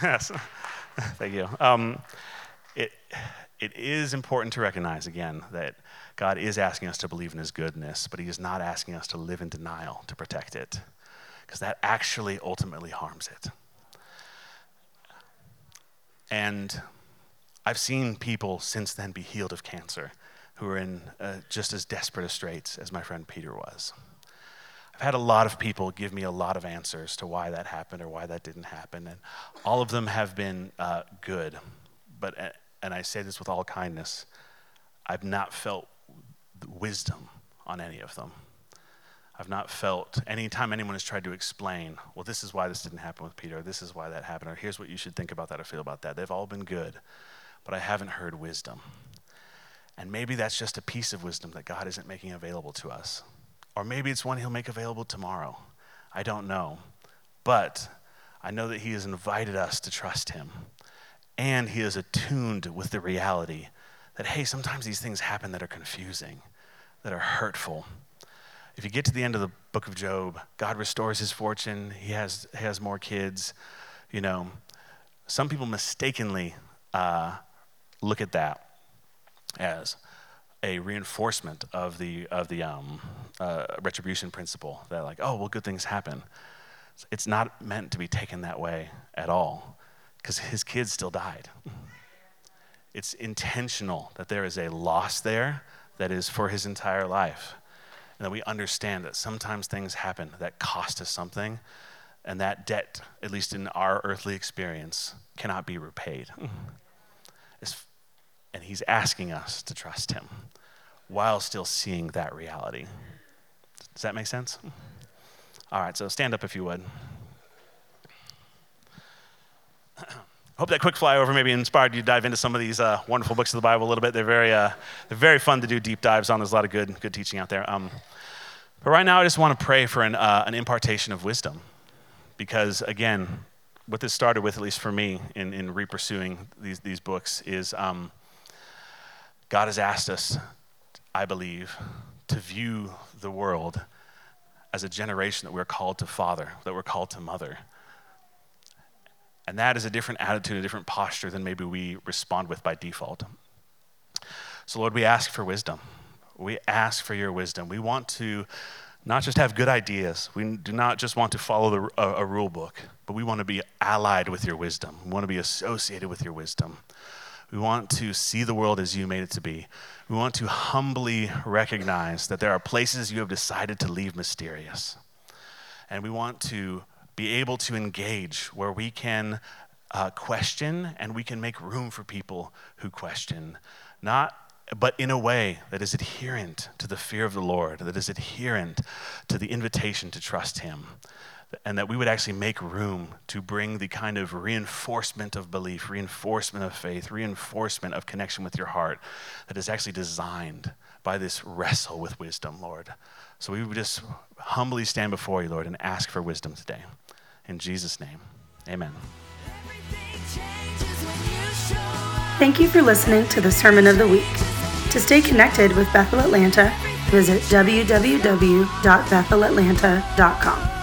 yes, thank you. Um, it, it is important to recognize again that God is asking us to believe in his goodness, but he is not asking us to live in denial to protect it, because that actually ultimately harms it. And I've seen people since then be healed of cancer who are in uh, just as desperate a straits as my friend Peter was. I've had a lot of people give me a lot of answers to why that happened or why that didn't happen, and all of them have been uh, good. But, uh, and I say this with all kindness, I've not felt wisdom on any of them. I've not felt anytime anyone has tried to explain, well, this is why this didn't happen with Peter, this is why that happened, or here's what you should think about that or feel about that. They've all been good, but I haven't heard wisdom. And maybe that's just a piece of wisdom that God isn't making available to us. Or maybe it's one He'll make available tomorrow. I don't know. But I know that He has invited us to trust Him. And He is attuned with the reality that, hey, sometimes these things happen that are confusing, that are hurtful. If you get to the end of the book of Job, God restores his fortune, he has, he has more kids. You know, some people mistakenly uh, look at that as a reinforcement of the, of the um, uh, retribution principle that, like, oh, well, good things happen. It's not meant to be taken that way at all because his kids still died. It's intentional that there is a loss there that is for his entire life. And that we understand that sometimes things happen that cost us something, and that debt, at least in our earthly experience, cannot be repaid. Mm-hmm. It's, and he's asking us to trust him while still seeing that reality. Does that make sense? Mm-hmm. All right, so stand up if you would. hope that quick flyover maybe inspired you to dive into some of these uh, wonderful books of the Bible a little bit. They're very, uh, they're very fun to do deep dives on. There's a lot of good, good teaching out there. Um, but right now, I just want to pray for an, uh, an impartation of wisdom. Because again, what this started with, at least for me, in, in repursuing these, these books, is um, God has asked us, I believe, to view the world as a generation that we're called to father, that we're called to mother and that is a different attitude, a different posture than maybe we respond with by default. So, Lord, we ask for wisdom. We ask for your wisdom. We want to not just have good ideas. We do not just want to follow the, a, a rule book, but we want to be allied with your wisdom. We want to be associated with your wisdom. We want to see the world as you made it to be. We want to humbly recognize that there are places you have decided to leave mysterious. And we want to be able to engage where we can uh, question and we can make room for people who question. Not but in a way that is adherent to the fear of the Lord, that is adherent to the invitation to trust Him, and that we would actually make room to bring the kind of reinforcement of belief, reinforcement of faith, reinforcement of connection with your heart that is actually designed by this wrestle with wisdom, Lord. So we would just humbly stand before you, Lord, and ask for wisdom today. In Jesus' name, amen. Thank you for listening to the Sermon of the Week. To stay connected with Bethel Atlanta, visit www.bethelatlanta.com.